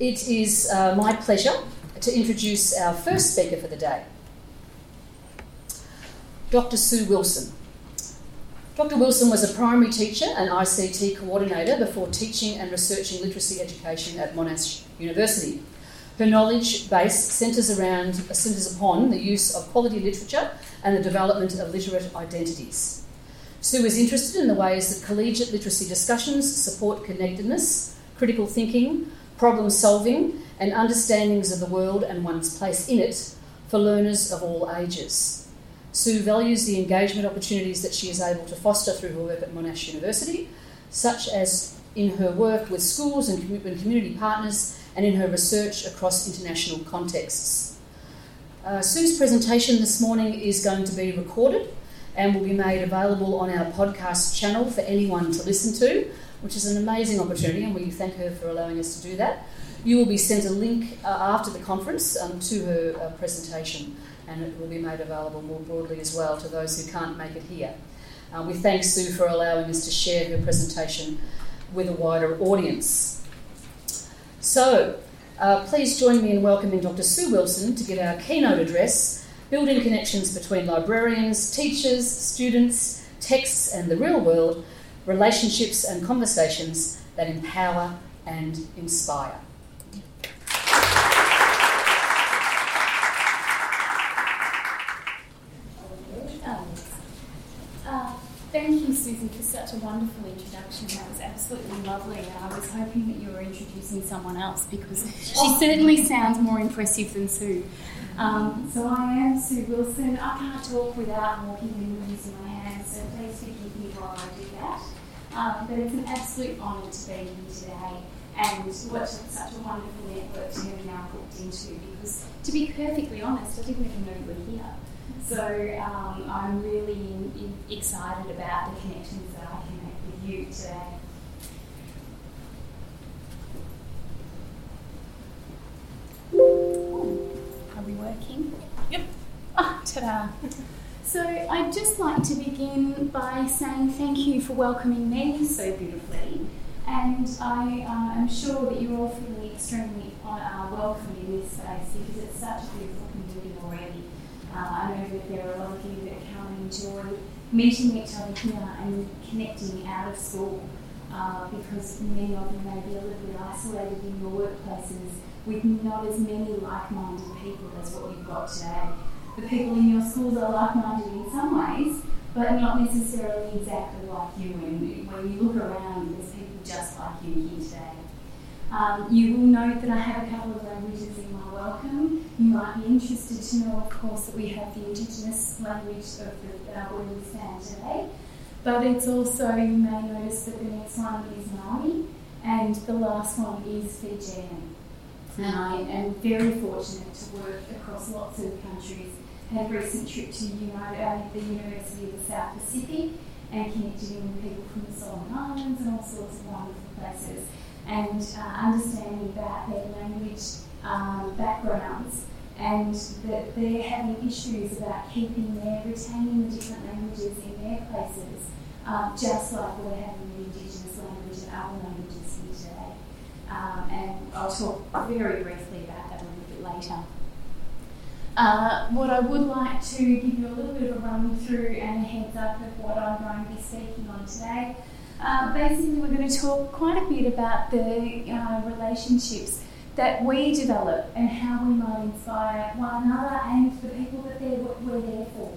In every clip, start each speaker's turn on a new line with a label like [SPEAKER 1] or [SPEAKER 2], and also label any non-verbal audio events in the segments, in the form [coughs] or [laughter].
[SPEAKER 1] it is uh, my pleasure to introduce our first speaker for the day, Dr. Sue Wilson. Dr. Wilson was a primary teacher and ICT coordinator before teaching and researching literacy education at Monash University. Her knowledge base centres around centres upon the use of quality literature and the development of literate identities. Sue is interested in the ways that collegiate literacy discussions support connectedness, critical thinking, problem solving, and understandings of the world and one's place in it for learners of all ages. Sue values the engagement opportunities that she is able to foster through her work at Monash University, such as in her work with schools and community partners and in her research across international contexts. Uh, Sue's presentation this morning is going to be recorded and will be made available on our podcast channel for anyone to listen to which is an amazing opportunity, and we thank her for allowing us to do that. You will be sent a link uh, after the conference um, to her uh, presentation, and it will be made available more broadly as well to those who can't make it here. Uh, we thank Sue for allowing us to share her presentation with a wider audience. So, uh, please join me in welcoming Dr. Sue Wilson to give our keynote address Building Connections Between Librarians, Teachers, Students, Texts, and the Real World relationships and conversations that empower and inspire.
[SPEAKER 2] Uh, thank you, Susan, for such a wonderful introduction. That was absolutely lovely. I was hoping that you were introducing someone else because she certainly sounds more impressive than Sue. Um, so I am Sue Wilson. I can't talk without walking and using my hands, so please forgive me while I do that. Um, but it's an absolute honour to be here today and what such a wonderful network to have now booked into because, to be perfectly honest, I didn't even know you were here. So um, I'm really in, in excited about the connections that I can make with you today. Are we working? Yep. Ah, ta-da. [laughs] So I'd just like to begin by saying thank you for welcoming me so beautifully. And I uh, am sure that you're all feeling extremely uh, welcome in this space because it's such a beautiful community already. Uh, I know that there are a lot of you that come and enjoy meeting each other here and connecting out of school uh, because many of you may be a little bit isolated in your workplaces with not as many like minded people as what you've got today the people in your schools are like-minded in some ways, but not necessarily exactly like you. And when you look around, there's people just like you here today. Um, you will note that I have a couple of languages in my welcome. You might be interested to know, of course, that we have the Indigenous language of the, uh, where we stand today. But it's also, you may notice that the next one is Maori and the last one is Fijian. And I am very fortunate to work across lots of countries had a recent trip to uh, the University of the South Pacific and connected with people from the Solomon Islands and all sorts of wonderful places. And uh, understanding about their language um, backgrounds and that they're having issues about keeping their, retaining the different languages in their places, um, just like we're having the Indigenous language and other languages here today. Um, and I'll talk very briefly about that a little bit later. Uh, what I would like to give you a little bit of a run through and a heads up of what I'm going to be speaking on today. Uh, basically, we're going to talk quite a bit about the uh, relationships that we develop and how we might inspire one another and the people that we're there for.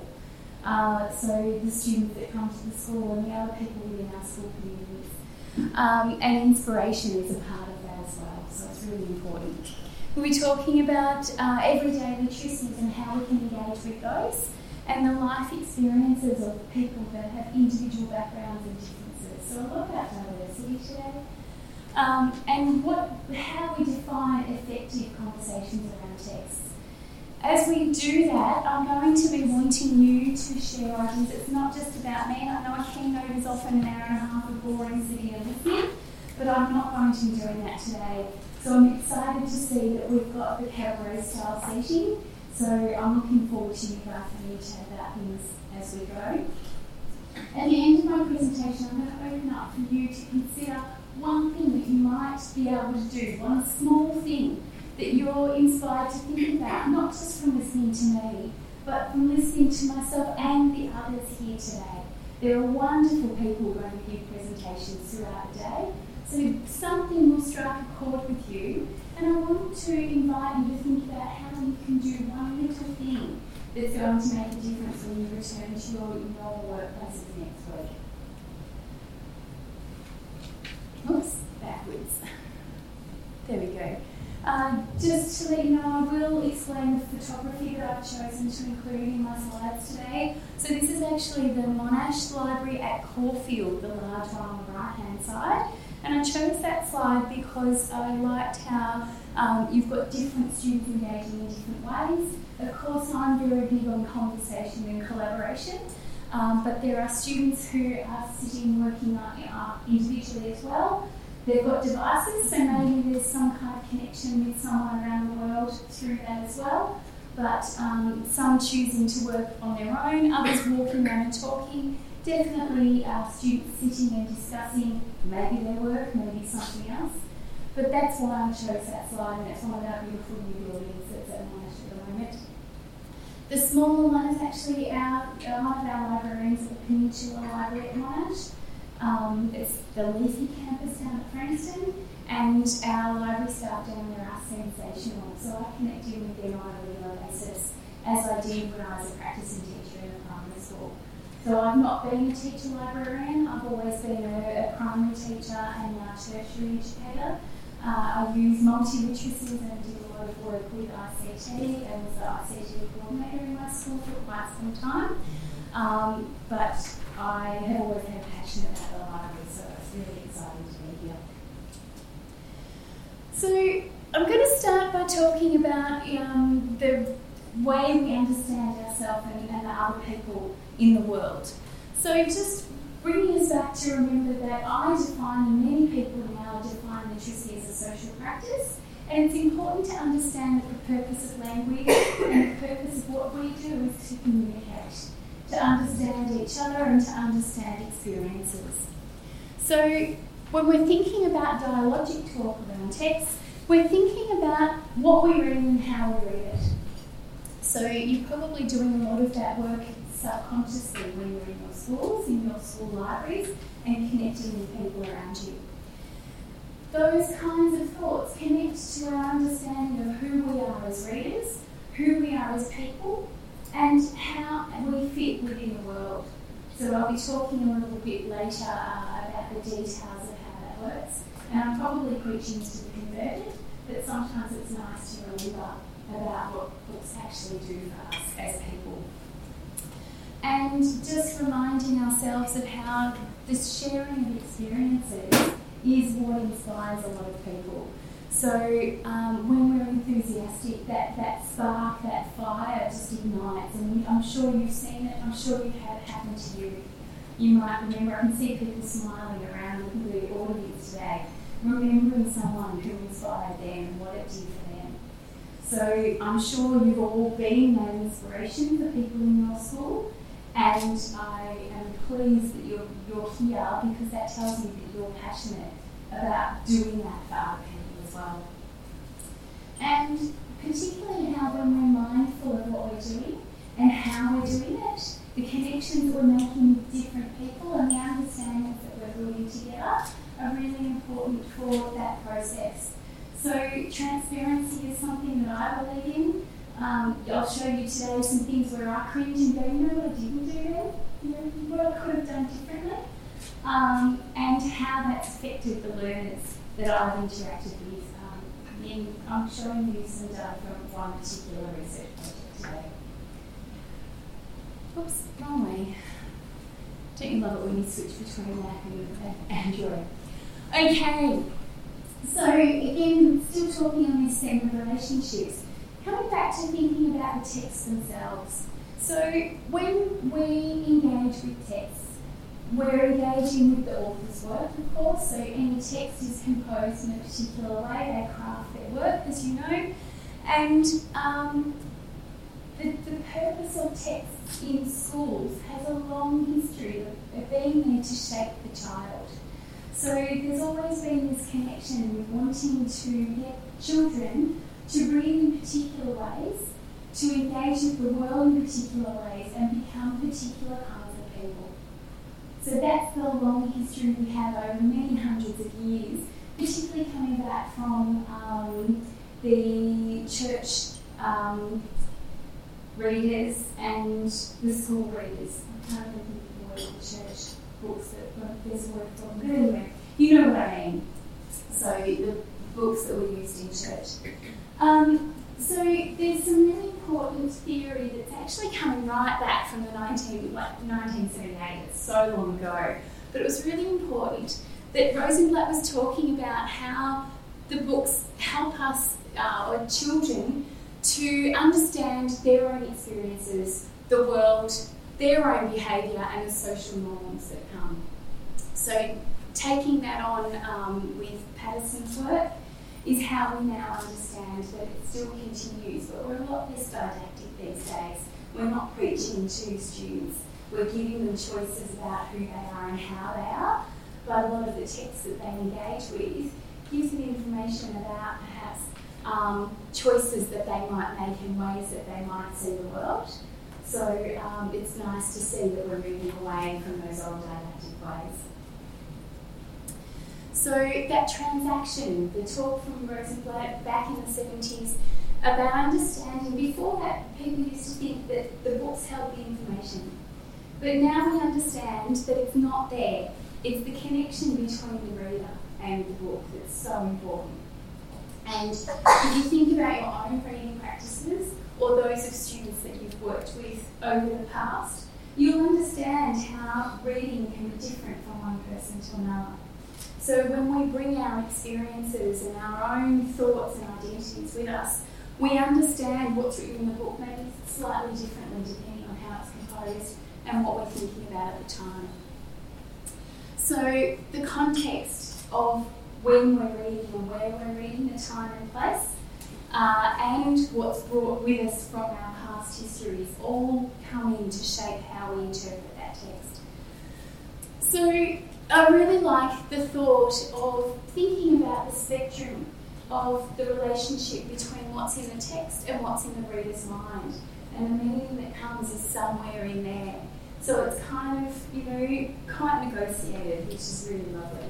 [SPEAKER 2] Uh, so, the students that come to the school and the other people within our school communities. Um, and inspiration is a part of that as well, so it's really important. We'll be talking about uh, everyday literacies and how we can engage with those, and the life experiences of people that have individual backgrounds and differences. So a lot about diversity today. Um, and what, how we define effective conversations around texts. As we do that, I'm going to be wanting you to share ideas. It's not just about me. I know a keynote is often an hour and a half of boring sitting and listening, but I'm not going to be doing that today. So I'm excited to see that we've got the cabaret style seating. So I'm looking forward to you guys having a chat about things as we go. At the end of my presentation, I'm going to open up for you to consider one thing that you might be able to do, one small thing that you're inspired to think about, not just from listening to me, but from listening to myself and the others here today. There are wonderful people going to give presentations throughout the day, so something will strike a chord with you. And I want to invite you to think about how you can do one little thing that's going to make a difference when you return to your normal workplaces next week. Oops, backwards. There we go. Uh, just to let you know, I will explain the photography that I've chosen to include in my slides today. So this is actually the Monash Library at Caulfield, the large one on the right hand side. And I chose that slide because I liked how um, you've got different students engaging in different ways. Of course, I'm very big on conversation and collaboration, um, but there are students who are sitting working uh, individually as well. They've got devices, so maybe there's some kind of connection with someone around the world through that as well. But um, some choosing to work on their own, others walking around and talking. Definitely uh, students sitting and discussing maybe their work, maybe something else. But that's why I chose that slide, and it's one of our beautiful new buildings that's at Monash at the moment. The smaller one is actually our, one of our librarians at the Peninsula Library at Monash. Um, it's the Leafy campus down at Frankston, and our library staff down there are sensational. So I connect in with them on a regular basis, as I did when I was a practicing teacher in a primary school. So I've not been a teacher librarian, I've always been a, a primary teacher and a tertiary educator. Uh, I use multi-literacies and do a lot of work with ICT and was the ICT coordinator in my school for quite some time. Um, but I have always had a passion about the library, so it's really exciting to be here. So I'm going to start by talking about um, the way we understand ourselves and, and the other people in the world. So just bringing us back to remember that I define, and many people now define literacy as a social practice. And it's important to understand that the purpose of language and the purpose of what we do is to communicate to understand each other and to understand experiences. So, when we're thinking about dialogic talk around text, we're thinking about what we read and how we read it. So, you're probably doing a lot of that work subconsciously when you're in your schools, in your school libraries, and connecting with people around you. Those kinds of thoughts connect to our understanding of who we are as readers, who we are as people, and how we fit within the world. So I'll be talking a little bit later uh, about the details of how that works. And I'm probably preaching to the converted, but sometimes it's nice to remember about what books actually do for us as people. And just reminding ourselves of how this sharing of experiences is what inspires a lot of people. So um, when we're enthusiastic, that, that spark, that fire just ignites. And I'm sure you've seen it, I'm sure you've had it happen to you. You might remember, I can see people smiling around the audience today, remembering someone who inspired them and what it did for them. So I'm sure you've all been that inspiration for people in your school. And I am pleased that you're, you're here because that tells me that you're passionate about doing that for other people as well. And particularly how when we're mindful of what we're doing and how we're doing it, the connections that we're making with different people and the understandings that we're building together are really important for that process. So transparency is something that I believe in. Um, I'll show you today some things where I cringe and go, you know what I didn't do there? You know, what I could have done differently? Um, and how that's affected the learners that I've interacted with in, I'm showing you some data from one particular research project today. Oops, wrong way. Don't you love it when you switch between Mac and Android? Okay, so again, still talking on theme of relationships, coming back to thinking about the texts themselves. So when we engage with texts, we're engaging with the author's work, of course, so any text is composed in a particular way, they craft their work, as you know, and um, the, the purpose of texts in schools has a long history of, of being there to shape the child. So there's always been this connection with wanting to get children to read in particular ways, to engage with the world in particular ways, and become particular kinds of people. So that's the long history we have over many hundreds of years, particularly coming back from um, the church um, readers and the school readers. I can't think of the word church books that there's a word for them. But anyway, you know what I mean. So the books that were used in church. Um, so there's some really important theory that's actually coming right back from the 19, like 1978. It's so long ago, but it was really important that Rosenblatt was talking about how the books help us, uh, or children, to understand their own experiences, the world, their own behaviour, and the social norms that come. So, taking that on um, with Patterson's work is how we now understand that it still continues, but we're a lot less didactic these days. We're not preaching to students, we're giving them choices about who they are and how they are, but a lot of the texts that they engage with gives them information about perhaps um, choices that they might make in ways that they might see the world. So um, it's nice to see that we're moving away from those old didactic ways. So that transaction, the talk from Rosenblatt back in the 70s about understanding, before that people used to think that the books held the information. But now we understand that it's not there. It's the connection between the reader and the book that's so important. And if you think about your own reading practices or those of students that you've worked with over the past, you'll understand how reading can be different from one person to another. So when we bring our experiences and our own thoughts and identities with us, we understand what's written in the book maybe slightly differently depending on how it's composed and what we're thinking about at the time. So the context of when we're reading and where we're reading, the time and place, uh, and what's brought with us from our past histories all come in to shape how we interpret that text. So I really like the thought of thinking about the spectrum of the relationship between what's in the text and what's in the reader's mind. And the meaning that comes is somewhere in there. So it's kind of, you know, quite negotiated, which is really lovely.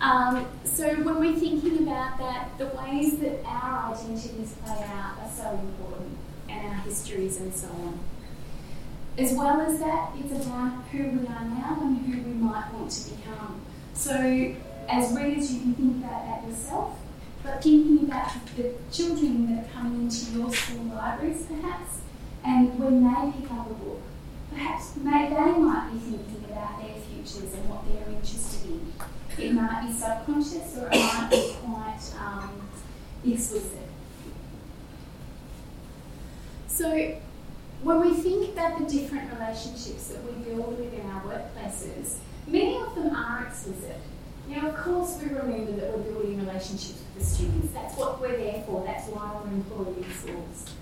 [SPEAKER 2] Um, so when we're thinking about that, the ways that our identities play out are so important, and our histories and so on. As well as that, it's about who we are now and who we might want to become. So, as readers, you can think about that yourself, but thinking about the children that are coming into your school libraries, perhaps, and when they pick up a book, perhaps they might be thinking about their futures and what they're interested in. It might be subconscious or it might be quite um, explicit. So, when we think about the different relationships that we build within our workplaces, many of them are explicit. Now, of course, we remember that we're building relationships with the students. That's what we're there for. That's why we're employed schools.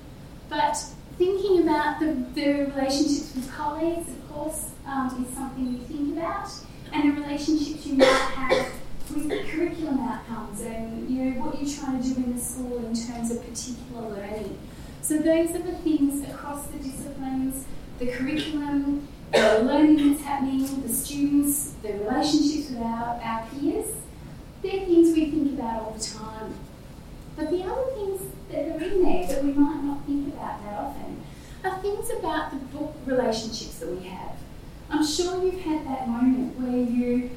[SPEAKER 2] But thinking about the, the relationships with colleagues, of course, um, is something you think about, and the relationships you might have with curriculum outcomes and you know what you're trying to do in the school in terms of particular learning. So those are the things across the disciplines, the curriculum, the learning that's happening, the students, the relationships with our, our peers. They're things we think about all the time. But the other things that are in there that we might not think about that often are things about the book relationships that we have. I'm sure you've had that moment where you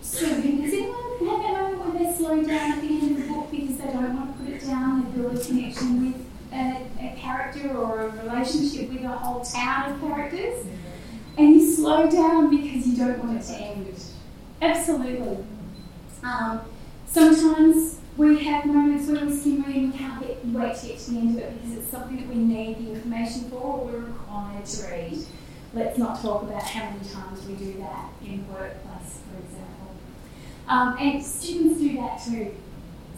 [SPEAKER 2] so does anyone have that moment where they slow down at the end of the book because they don't want to put it down, they build a connection with a, a character or a relationship with a whole town of characters, and you slow down because you don't want it to end. Absolutely. Um, sometimes we have moments where we skim read and we can't get, wait to get to the end of it because it's something that we need the information for or we're required to read. Let's not talk about how many times we do that in workplace, for example. Um, and students do that too.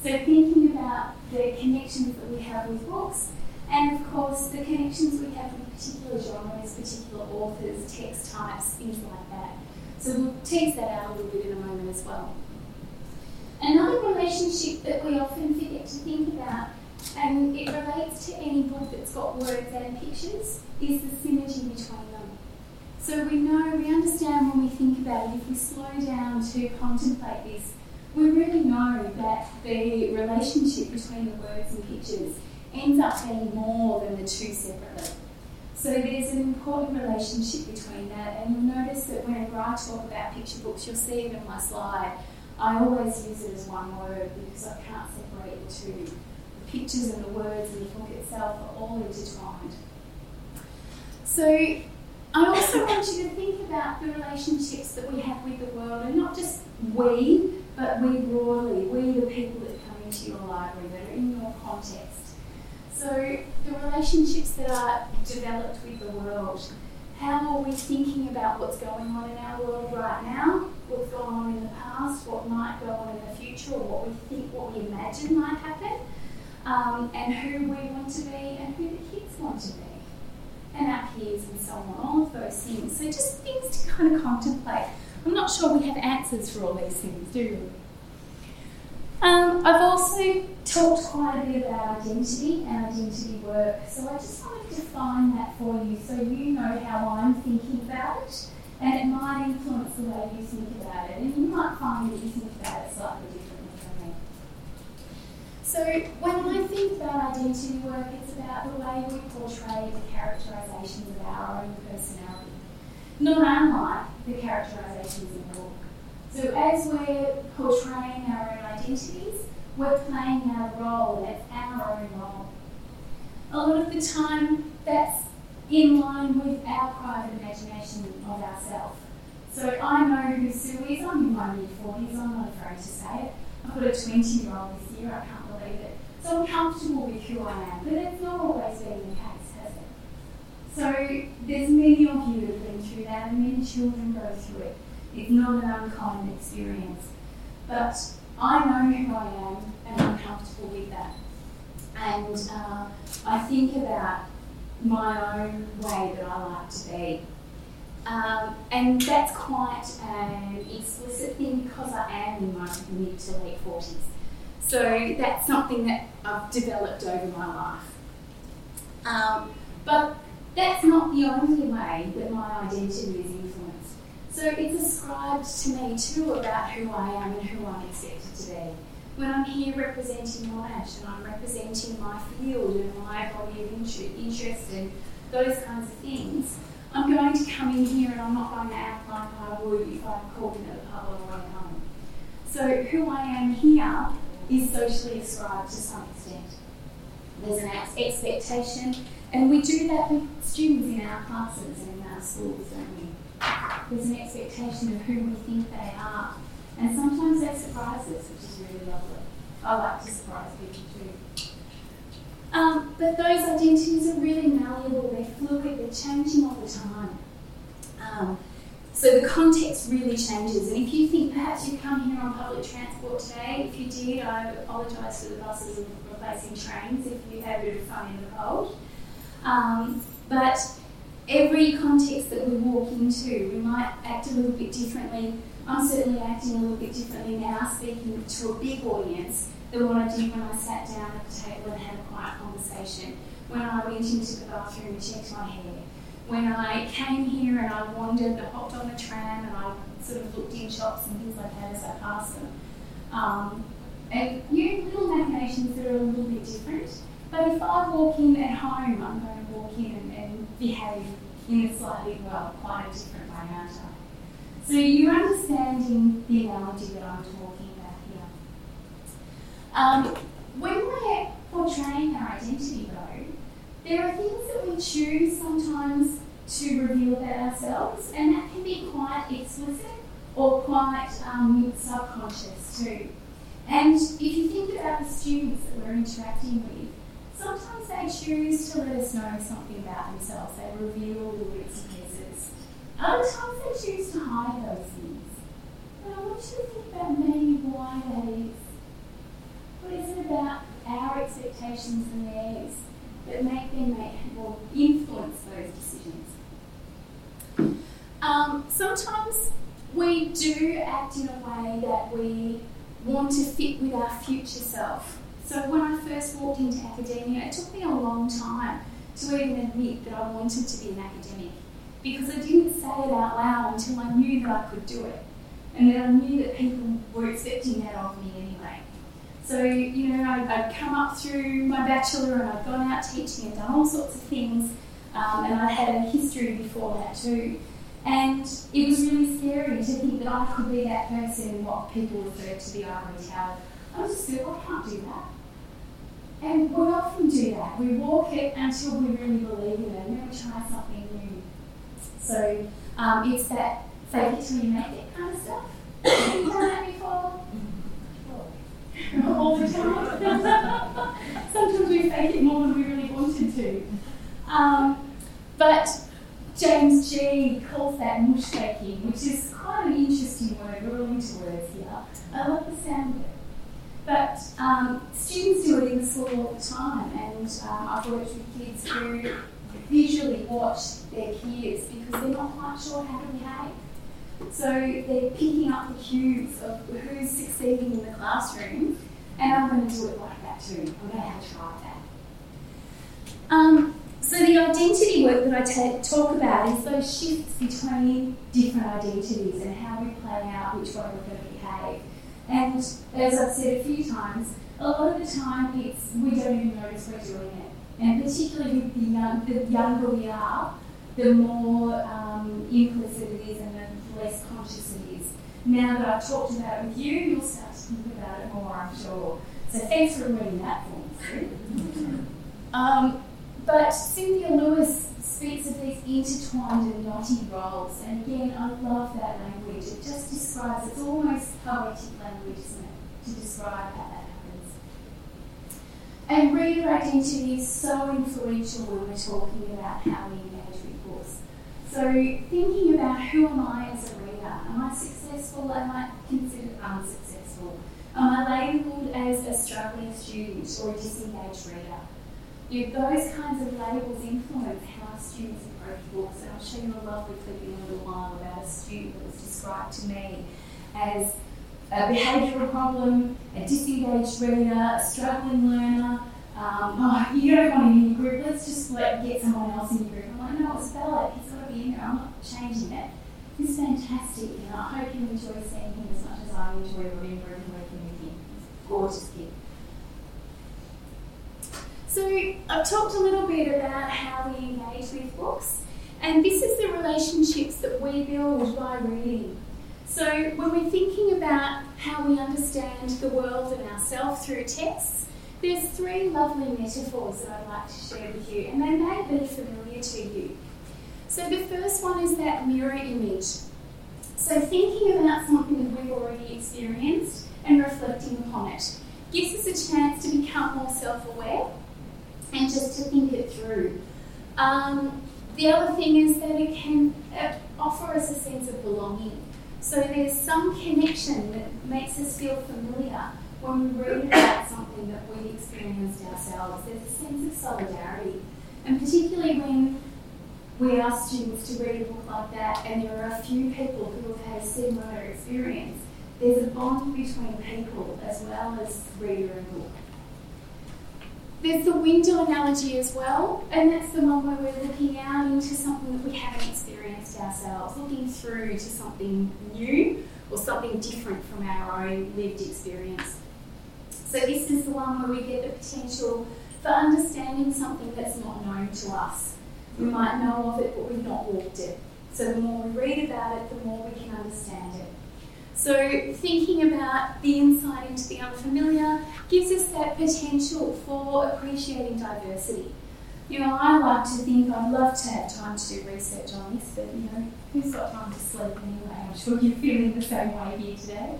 [SPEAKER 2] So thinking about the connections that we have with books, and of course the connections we have with particular genres, particular authors, text types, things like that. So we'll tease that out a little bit in a moment as well. Another relationship that we often forget to think about, and it relates to any book that's got words and pictures, is the synergy between them. So we know, we understand when we think about it, if we slow down to contemplate this, we really know that the relationship between the words and pictures ends up being more than the two separately. So there's an important relationship between that, and you'll notice that whenever I talk about picture books, you'll see it in my slide. I always use it as one word because I can't separate the two. The pictures and the words and the book itself are all intertwined. So I also want you to think about the relationships that we have with the world, and not just we, but we broadly, we the people that come into your library, that are in your context. So the relationships that are developed with the world, how are we thinking about what's going on in our world right now, what's gone on in the past, what might go on in the future, or what we think, what we imagine might happen, um, and who we want to be and who the kids want to be and our peers and so on, all of those things. So just things to kind of contemplate. I'm not sure we have answers for all these things, do we? Um, I've also talked quite a bit about identity and identity work, so I just wanted to define that for you so you know how I'm thinking about it, and it might influence the way you think about it, and you might find that you think about it slightly differently from me. So when I think about identity work, it's about the way we portray the characterizations of our own personality, not unlike the characterizations in the book. So as we're portraying our own identities, we're playing our role, that's our own role. A lot of the time, that's in line with our private imagination of ourselves. So I know who Sue is, I'm in my mid 40s, I'm not afraid to say it. I've got a 20 year old this year, I can't believe it. So I'm comfortable with who I am, but it's not always been the case, has it? So there's many of you who've been through that, and many children go through it. It's not an uncommon experience. But I know who I am, and I'm comfortable with that. And uh, I think about my own way that I like to be. Um, and that's quite an explicit thing because I am in my mid to late 40s. So that's something that I've developed over my life. Um, but that's not the only way that my identity is influenced. So it's ascribed to me too about who I am and who I'm expected to be. When I'm here representing Monash and I'm representing my field and my body of interest and those kinds of things, I'm going to come in here and I'm not going to act like I would if I called at the pub the way home. So who I am here is socially ascribed to some extent. There's an expectation, and we do that with students in our classes and in our schools, don't we? There's an expectation of who we think they are, and sometimes they surprise us, which is really lovely. I like to surprise people too. Um, but those identities are really malleable, they're fluid, they're changing all the time. Um, so the context really changes. And if you think perhaps you come here on public transport today, if you did, I apologise for the buses and replacing trains if you had a bit of fun in the cold. Um, but every context that we walk into, we might act a little bit differently. I'm certainly acting a little bit differently now, speaking to a big audience than what I did when I sat down at the table and had a quiet conversation, when I went into the bathroom and checked my hair when I came here and I wandered, I hopped on the tram and I sort of looked in shops and things like that as I passed them. Um, and you little machinations that are a little bit different. But if I walk in at home, I'm going to walk in and, and behave in a slightly, well, quite a different way, aren't I? So you're understanding the analogy that I'm talking about here. Um, when we're portraying our identity, though, there are things that we choose sometimes to reveal about ourselves, and that can be quite explicit or quite um, subconscious too. And if you think about the students that we're interacting with, sometimes they choose to let us know something about themselves. They reveal little bits and pieces. Other times they choose to hide those things. But I want you to think about maybe why that is. What is it about our expectations and theirs that make them make or influence those decisions. Um, sometimes we do act in a way that we want to fit with our future self. So when I first walked into academia, it took me a long time to even admit that I wanted to be an academic because I didn't say it out loud until I knew that I could do it and that I knew that people were expecting that of me anyway. So, you know, I'd, I'd come up through my bachelor and I'd gone out teaching and done all sorts of things, um, and I had a history before that too. And it was really scary to think that I could be that person what people refer to the ivory tower. I was just feel, I can't do that. And we often do that. We walk it until we really believe in it, and then we try something new. So um, it's that fake it till you make it kind of stuff. Have you done that before? [laughs] All the time. [laughs] Sometimes we fake it more than we really wanted to. Um, but James Gee calls that mushfaking, which is quite an interesting word. We're all into words here. I love the sound of it. But um, students do it in the school all the time, and um, I've worked with kids who visually watch their peers because they're not quite sure how to behave. So they're picking up the cues of who's succeeding in the classroom, and I'm going to do it like that too. I'm going to have to try that. Um, so the identity work that I talk about is those shifts between different identities and how we play out which way we're going to behave. And as I've said a few times, a lot of the time it's we don't even notice we're doing it. And particularly with the, young, the younger we are, the more um, implicit it is and the less conscious it is. Now that I've talked about it with you, you'll start to think about it more, I'm sure. So thanks for reading that for me. Um, but Cynthia Lewis speaks of these intertwined and knotty roles, and again, I love that language. It just describes, it's almost poetic language, isn't it, to describe how that happens. And reader identity is so influential when we're talking about how we engage with books. So, thinking about who am I as a reader? Am I successful? Am I considered unsuccessful? Am I labelled as a struggling student or a disengaged reader? Those kinds of labels influence how students approach books. And I'll show you a lovely clip in a little while about a student that was described to me as a behavioural problem, a disengaged reader, a struggling learner. Um, oh, you don't want him in your group, let's just like, get someone else in your group. I'm like, no, it's valid, he's got to be in there, I'm not changing it. He's fantastic, and I hope you enjoy seeing him as much as I enjoy remembering working with him. He's a gorgeous kid. So I've talked a little bit about how we engage with books, and this is the relationships that we build by reading. So when we're thinking about how we understand the world and ourselves through texts, there's three lovely metaphors that I'd like to share with you, and they may be familiar to you. So the first one is that mirror image. So thinking about something that we've already experienced and reflecting upon it gives us a chance to become more self-aware and just to think it through. Um, the other thing is that it can offer us a sense of belonging. So there's some connection that makes us feel familiar when we read about something that we experienced ourselves. There's a sense of solidarity. And particularly when we ask students to read a book like that and there are a few people who have had a similar experience, there's a bond between people as well as reader and book. There's the window analogy as well, and that's the one where we're looking out into something that we haven't experienced ourselves, looking through to something new or something different from our own lived experience. So, this is the one where we get the potential for understanding something that's not known to us. We might know of it, but we've not walked it. So, the more we read about it, the more we can understand it. So, thinking about the insight into the unfamiliar gives us that potential for appreciating diversity. You know, I like to think I'd love to have time to do research on this, but you know, who's got time to sleep anyway? I'm sure you're feeling the same way here today.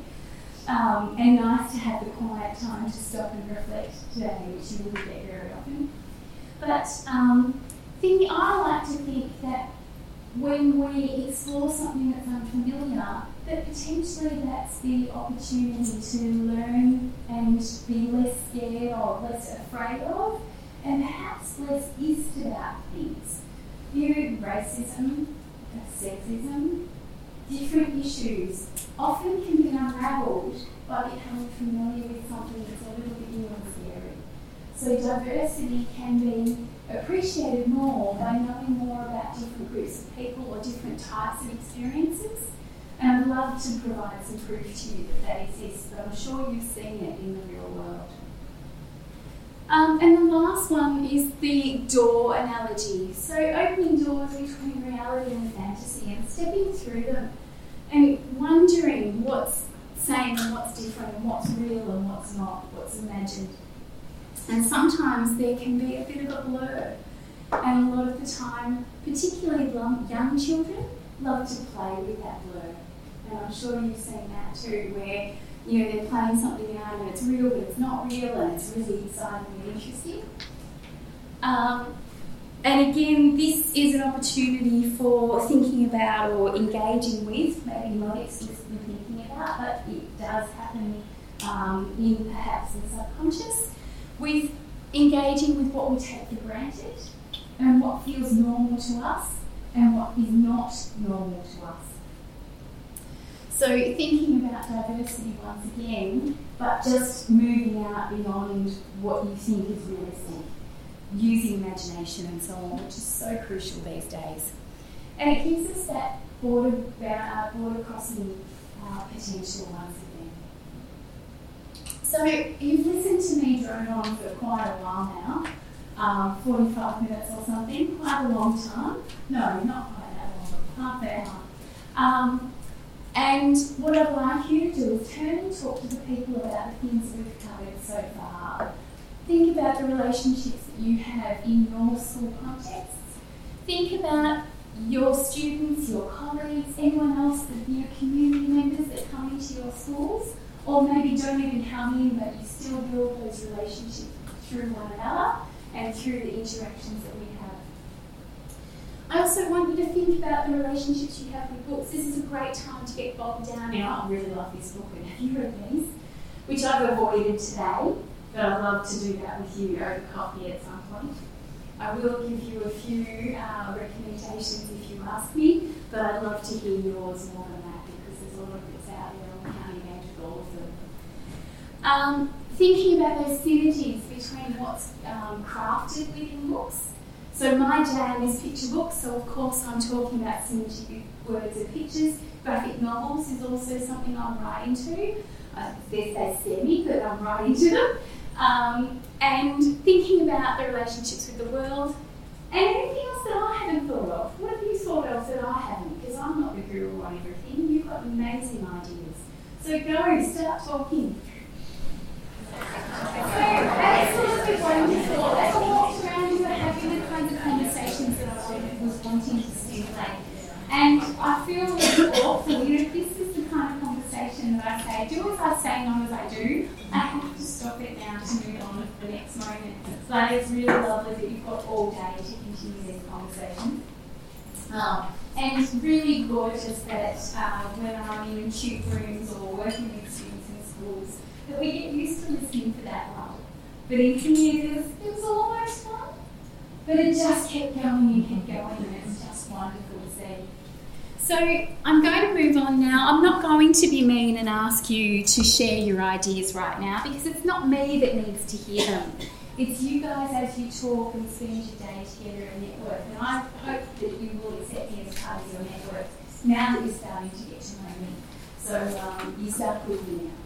[SPEAKER 2] Um, and nice to have the quiet time to stop and reflect today, which you wouldn't get very often. But um, thinking, I like to think that when we explore something that's unfamiliar, that potentially that's the opportunity to learn and be less scared of, less afraid of, and perhaps less east about things. You know, racism, sexism, different issues often can be unravelled by becoming familiar with something that's a little bit new and scary. So diversity can be appreciated more by knowing more about different groups of people or different types of experiences. And I'd love to provide some proof to you that that exists, but I'm sure you've seen it in the real world. Um, and the last one is the door analogy. So opening doors between reality and fantasy and stepping through them and wondering what's same and what's different and what's real and what's not, what's imagined. And sometimes there can be a bit of a blur. And a lot of the time, particularly young children, love to play with that blur. And I'm sure you've seen that too, where you know they're playing something out and it's real but it's not real and it's really exciting and interesting. Um, and again, this is an opportunity for thinking about or engaging with, maybe not explicitly thinking about, but it does happen um, in perhaps the subconscious, with engaging with what we take for granted and what feels normal to us and what is not normal to us. So, thinking about diversity once again, but just moving out beyond what you think is realistic, using imagination and so on, which is so crucial these days. And it gives us that border, uh, border crossing uh, potential once again. So, you've listened to me drone on for quite a while now. Um, 45 minutes or something, quite a long time. No, not quite that long, half an hour. Um, and what I'd like you to do is turn and talk to the people about the things we've covered so far. Think about the relationships that you have in your school contexts. Think about your students, your colleagues, anyone else—the your community members that come into your schools, or maybe don't even come in, but you still build those relationships through one another and through the interactions that we have. I also want you to think about the relationships you have with books. This is a great time to get bogged down oh, I really love this book, and have you read these? Which I've avoided today, but I'd love to do that with you over coffee at some point. I will give you a few uh, recommendations if you ask me, but I'd love to hear yours more than that because there's a lot of bits out there and we can't engage with all of them. Um, thinking about those synergies between what's um, crafted within books so my jam is picture books, so of course I'm talking about synergy words and pictures. Graphic novels is also something I'm writing to. Uh, they say semi, but I'm writing to them. Um, and thinking about the relationships with the world and anything else that I haven't thought of. What have you thought of that I haven't? Because I'm not the guru on everything. You've got amazing ideas. So go, start talking. And I had been the kinds of conversations that I was wanting to stimulate. And I feel awful. You know, this is the kind of conversation that I say, do as I say, not as I do. I have to stop it now to move on to the next moment. But it's really lovely that you've got all day to continue these conversations. Um, and it's really gorgeous that uh, when I'm in tube rooms or working with students in schools, that we get used to listening for that long. But in communities, it was almost fun. But it just kept going and kept going, and it's just wonderful to see. So I'm going to move on now. I'm not going to be mean and ask you to share your ideas right now because it's not me that needs to hear them. It's you guys as you talk and spend your day together and network. And I hope that you will accept me as part of your network now that you're starting to get to know me. So um, you start with me now.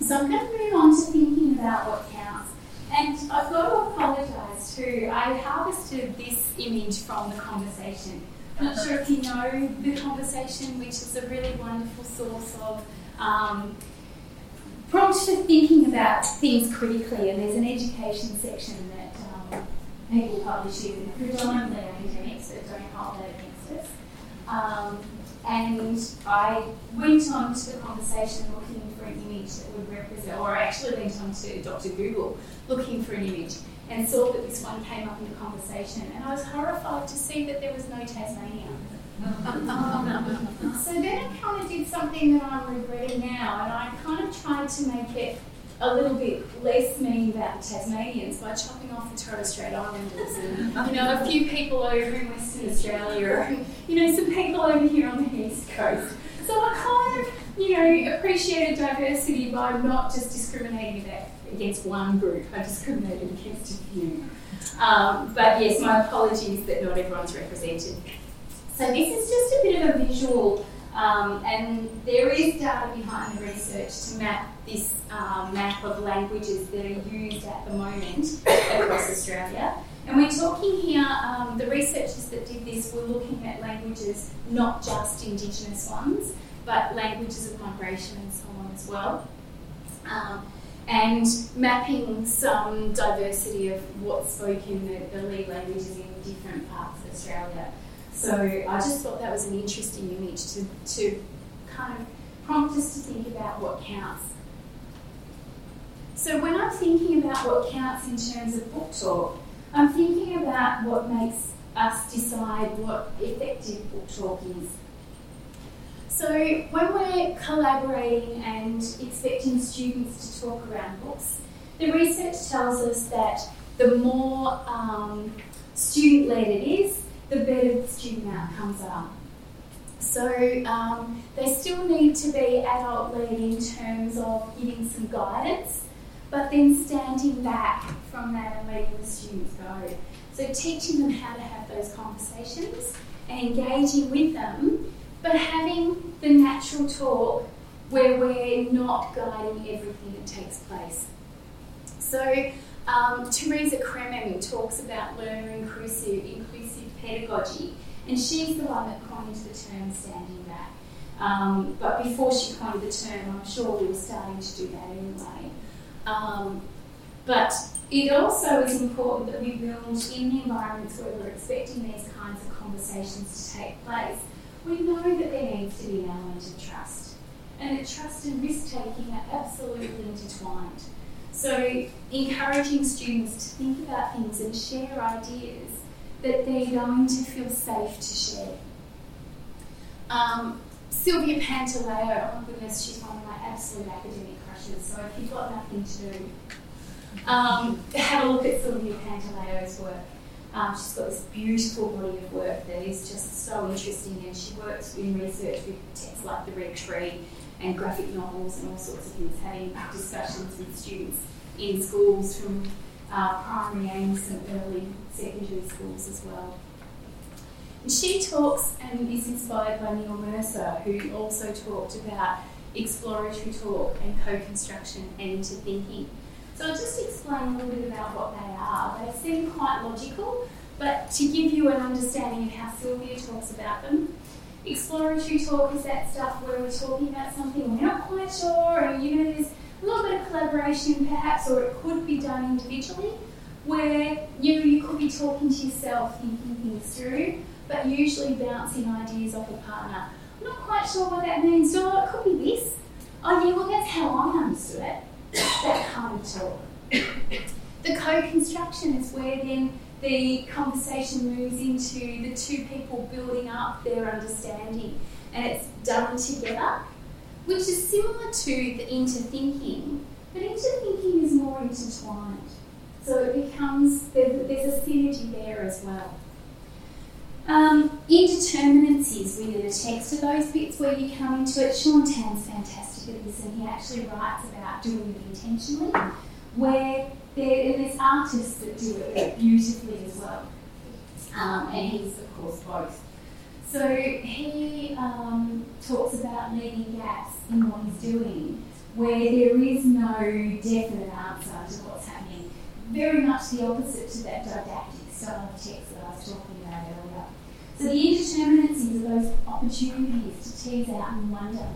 [SPEAKER 2] So I'm going to move on to thinking about what counts. And I've got to apologise too. I harvested this image from the conversation. I'm not sure if you know the conversation, which is a really wonderful source of um, prompts to thinking about things critically. And there's an education section that um, people publish in, predominantly academics that don't hold that against us. Um, and I went on to the conversation looking for an image that would represent, or I actually went on to Dr. Google looking for an image and saw that this one came up in the conversation. And I was horrified to see that there was no Tasmania. [laughs] so then I kind of did something that I'm regretting now, and I kind of tried to make it a little bit less mean about the Tasmanians by chopping off the Torres Strait Islanders and, you know, a few people over in Western Australia and, you know, some people over here on the East Coast. So I kind of, you know, appreciated diversity by not just discriminating against one group, I discriminated against a few. Um, but yes, my apologies that not everyone's represented. So this is just a bit of a visual, um, and there is data behind the research to map this um, map of languages that are used at the moment across Australia. And we're talking here, um, the researchers that did this were looking at languages, not just Indigenous ones, but languages of migration and so on as well. Um, and mapping some diversity of what's spoken, the, the lead languages in different parts of Australia. So I just thought that was an interesting image to, to kind of prompt us to think about what counts. So when I'm thinking about what counts in terms of book talk, I'm thinking about what makes us decide what effective book talk is. So when we're collaborating and expecting students to talk around books, the research tells us that the more um, student-led it is, the better the student outcomes are. So um, they still need to be adult-led in terms of giving some guidance, but then standing back from that and letting the students go. So teaching them how to have those conversations and engaging with them but having the natural talk where we're not guiding everything that takes place. So, um, Teresa Cremin talks about learner inclusive, inclusive pedagogy, and she's the one that coined the term standing back. Um, but before she coined the term, I'm sure we were starting to do that anyway. Um, but it also is important that we build in the environments where we're expecting these kinds of conversations to take place we know that there needs to be an element of trust, and that trust and risk taking are absolutely intertwined. So, encouraging students to think about things and share ideas that they're going to feel safe to share. Um, Sylvia Pantaleo, oh goodness, she's one of my absolute academic crushes. So if you've got nothing to do, um, have a look at Sylvia Pantaleo's work. Um, she's got this beautiful body of work that is just so interesting, and she works in research with texts like The Red Tree and graphic novels and all sorts of things, having discussions with students in schools from uh, primary and early secondary schools as well. She talks and is inspired by Neil Mercer, who also talked about exploratory talk and co-construction and interthinking. So I'll just explain a little bit about what they are. They seem quite logical, but to give you an understanding of how Sylvia talks about them, exploratory talk is that stuff where we're talking about something we're not quite sure, and you know, there's a little bit of collaboration perhaps, or it could be done individually, where you know, you could be talking to yourself, thinking things through, but usually bouncing ideas off a partner. I'm not quite sure what that means. So it could be this. Oh yeah, well that's how I understood it that kind of talk. The co-construction is where then the conversation moves into the two people building up their understanding and it's done together, which is similar to the interthinking, but interthinking is more intertwined. So it becomes, there's a synergy there as well. Um, indeterminacies within a text are those bits where you come into it. Shaun Tan's fantastic at this, and he actually writes about doing it intentionally, where there, there's artists that do it beautifully as well. Um, and he's, of course, both. So he um, talks about leaving gaps in what he's doing, where there is no definite answer to what's happening. Very much the opposite to that didactic style of text that I was talking about earlier. So the indeterminacies are those opportunities to tease out and wonder.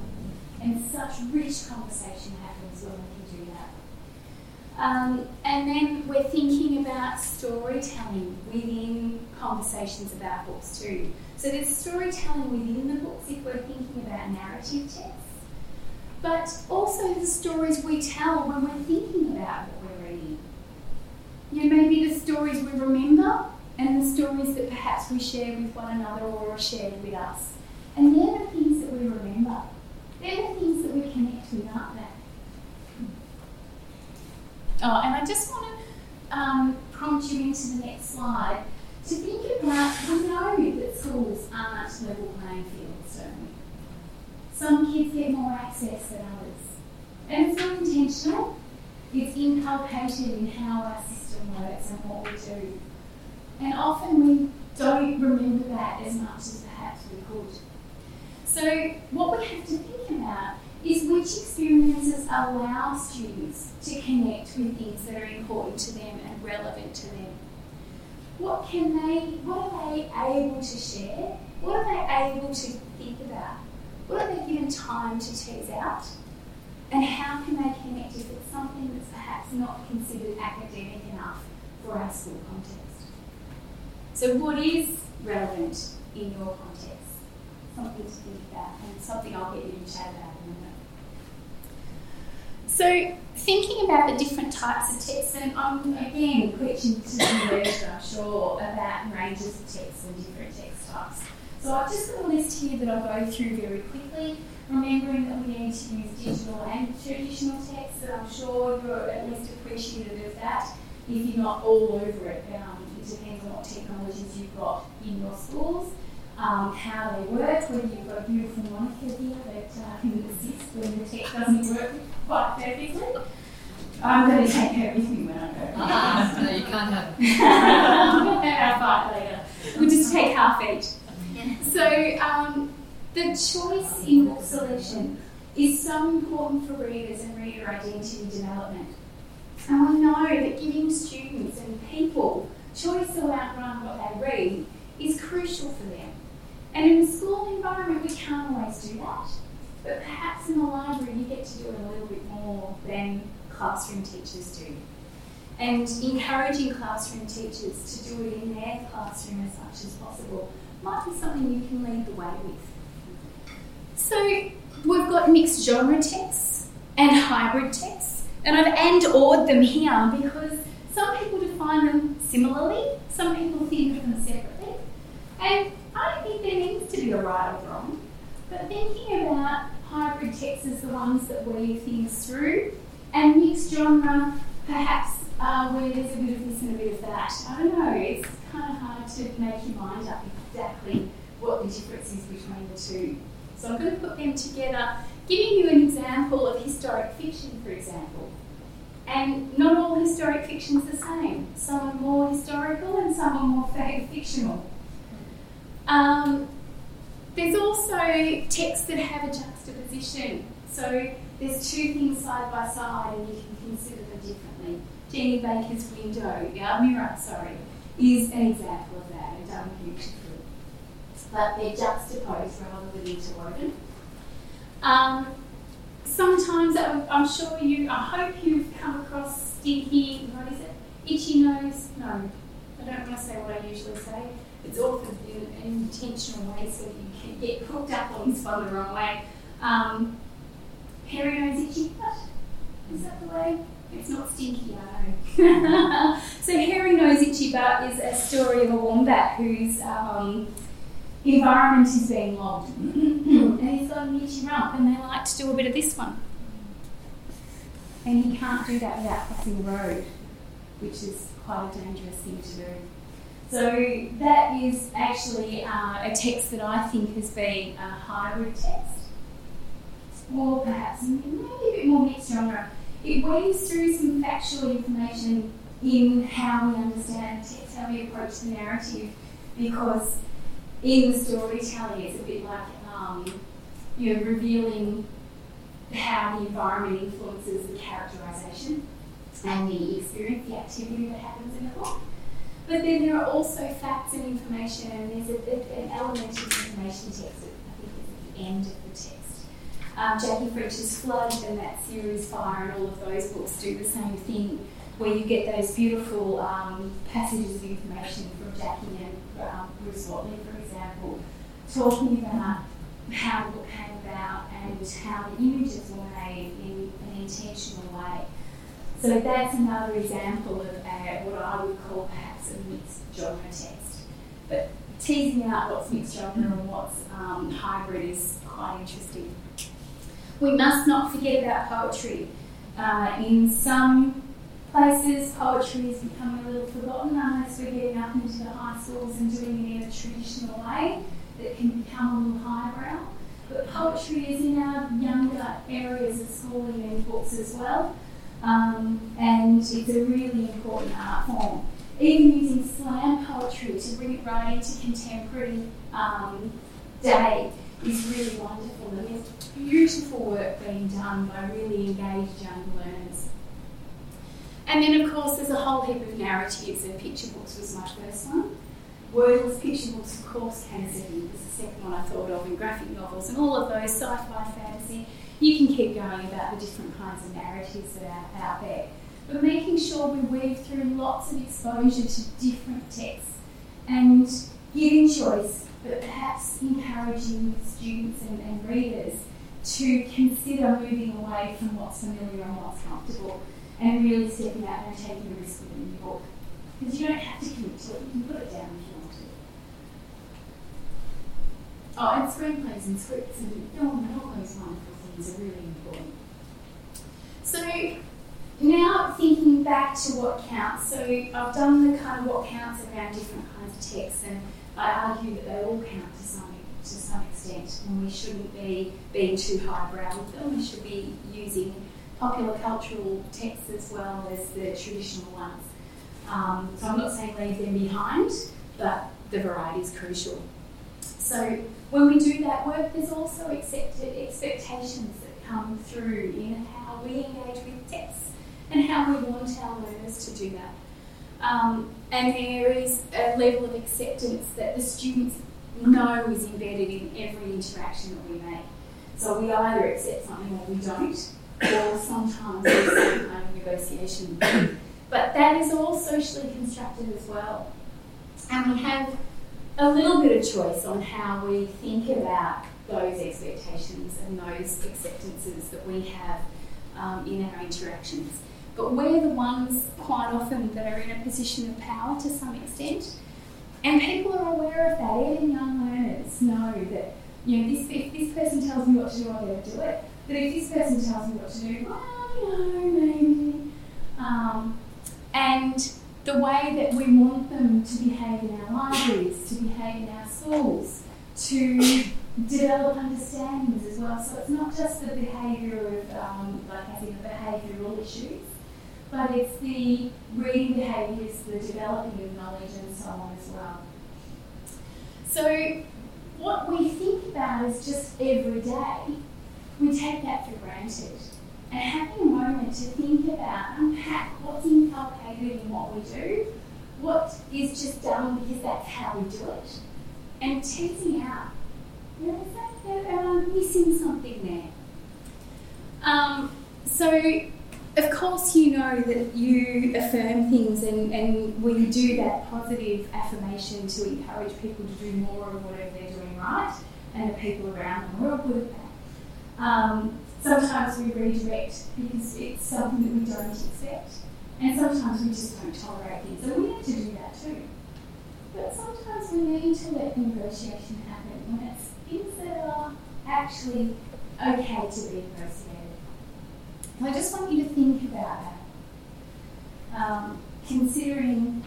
[SPEAKER 2] And such rich conversation happens when we can do that. Um, and then we're thinking about storytelling within conversations about books too. So there's storytelling within the books if we're thinking about narrative texts, but also the stories we tell when we're thinking about what we're reading. You know, maybe the stories we remember and the stories that perhaps we share with one another or are shared with us. And they're the things that we remember. They're the things that we connect with, aren't they? Oh, and I just want to um, prompt you into the next slide to think about we know that schools aren't level playing fields, we? Some kids get more access than others. And it's not intentional, it's inculcated in how our system works and what we do. And often we don't remember that as much as perhaps we could. So, what we have to think about is which experiences allow students to connect with things that are important to them and relevant to them. What can they, what are they able to share? What are they able to think about? What are they given time to tease out? And how can they connect if it's something that's perhaps not considered academic enough for our school context? So, what is relevant in your context? Something to think about, and something I'll get you to chat about in a minute. So, thinking about the different types of texts, and I'm again preaching to the literature, I'm sure, about ranges of texts and different text types. So, I've just got a list here that I'll go through very quickly, remembering that we need to use digital and traditional texts, and I'm sure you're at least appreciative of that if you're not all over it. Um, it depends on what technologies you've got in your schools um, how they work, whether you've got a beautiful Monica here that uh, [laughs] can assist when the tech doesn't work quite perfectly. I'm going to take her with me when I go.
[SPEAKER 1] Uh-uh. [laughs] no, you can't have
[SPEAKER 2] it. [laughs] Our fight later. We'll just take half each. So, um, the choice in book selection is so important for readers and reader identity development. And we know that giving students and people choice to outrun what they read is crucial for them. And in the school environment, we can't always do that. But perhaps in the library, you get to do it a little bit more than classroom teachers do. And encouraging classroom teachers to do it in their classroom as much as possible might be something you can lead the way with. So, we've got mixed genre texts and hybrid texts, and I've and ored them here because some people define them similarly, some people think of them separately, and I don't think there needs to be a right or wrong, but thinking about hybrid texts as the ones that weave things through, and mixed genre, perhaps uh, where there's a bit of this and a bit of that. I don't know, it's kind of hard to make your mind up exactly what the difference is between the two. So I'm going to put them together, giving you an example of historic fiction, for example. And not all historic fiction is the same. Some are more historical and some are more fictional. Um, there's also texts that have a juxtaposition. So there's two things side by side and you can consider them differently. Jeannie Baker's window, yeah, mirror, sorry, is an example of that and done beautifully. But they're juxtaposed rather than interwoven. Um, sometimes I'm sure you, I hope you've come across stinky, what is it? Itchy nose? No, I don't want to say what I usually say it's often in an intentional way so you can get hooked up on spun the wrong way. Um, hairy nose itchy. Is that the way? It's not stinky, I know. [laughs] so hairy nose itchy butt is a story of a wombat who's um, environment is being logged. and he's got an itchy rump and they like to do a bit of this one. And he can't do that without crossing the road, which is quite a dangerous thing to do. So that is actually uh, a text that I think has been a hybrid text, or perhaps maybe a bit more mixed genre. It weaves through some factual information in how we understand text, how we approach the narrative, because in the storytelling it's a bit like um, you know revealing how the environment influences the characterization and the experience, the activity that happens in the book. But then there are also facts and information, and there's a, an element of information text I think is at the end of the text. Um, Jackie French's Flood and that series Fire and all of those books do the same thing, where you get those beautiful um, passages of information from Jackie and um, Bruce Whatley, for example, talking about how the book came about and how the images were made in an intentional way. So that's another example of uh, what I would call perhaps a mixed genre text. But teasing out what's mixed genre and what's um, hybrid is quite interesting. We must not forget about poetry. Uh, in some places, poetry is becoming a little forgotten unless we're getting up into the high schools and doing it in a traditional way that can become a little highbrow. But poetry is in our younger areas of schooling and books as well, um, and it's a really important art form. Even using slam poetry to bring it right into contemporary um, day is really wonderful. And there's beautiful work being done by really engaged young learners. And then, of course, there's a whole heap of narratives, and picture books was my first one. Wordless picture books, of course, came second. Was the second one I thought of, and graphic novels, and all of those sci-fi, fantasy. You can keep going about the different kinds of narratives that are out there, but making sure we weave through lots of exposure to different texts and giving choice, but perhaps encouraging students and, and readers to consider moving away from what's familiar and what's comfortable and really stepping out and taking a risk with a new book. Because you don't have to commit to it, you can put it down if you want to. Oh, and screenplays and scripts and film and all those wonderful things are really important. So now thinking back to what counts. So I've done the kind of what counts around different kinds of texts and I argue that they all count to some to some extent and we shouldn't be being too highbrow with them. We should be using popular cultural texts as well as the traditional ones. Um, so I'm not saying leave them behind, but the variety is crucial. So when we do that work, there's also accepted expectations that come through in how we engage with texts and how we want our learners to do that. Um, and there is a level of acceptance that the students know is embedded in every interaction that we make. So we either accept something or we don't, or sometimes some kind of negotiation. But that is all socially constructed as well. And we have a little bit of choice on how we think about those expectations and those acceptances that we have um, in our interactions. But we're the ones quite often that are in a position of power to some extent. And people are aware of that. Even young learners know that, you know, this, if this person tells me what to do, I better do it. But if this person tells me what to do, well, you know, maybe. Um, and the way that we want them to behave in our libraries, to behave in our schools, to develop understandings as well. So it's not just the behaviour of, um, like think, the behavioural issues, but it's the reading behaviours, the developing of knowledge, and so on as well. So what we think about is just every day, we take that for granted. And having a moment to think about, unpack what's inculcated in what we do, what is just done because that's how we do it, and teasing out, you know, that, am I missing something there? Um, so of course, you know that you affirm things and, and we do that positive affirmation to encourage people to do more of whatever they're doing right, and the people around them. At that. Um, sometimes we redirect because it's something that we don't accept, and sometimes we just don't tolerate things, and we need to do that too. But sometimes we need to let negotiation happen when it's things that are actually okay to be negotiated. I just want you to think about that. Um, considering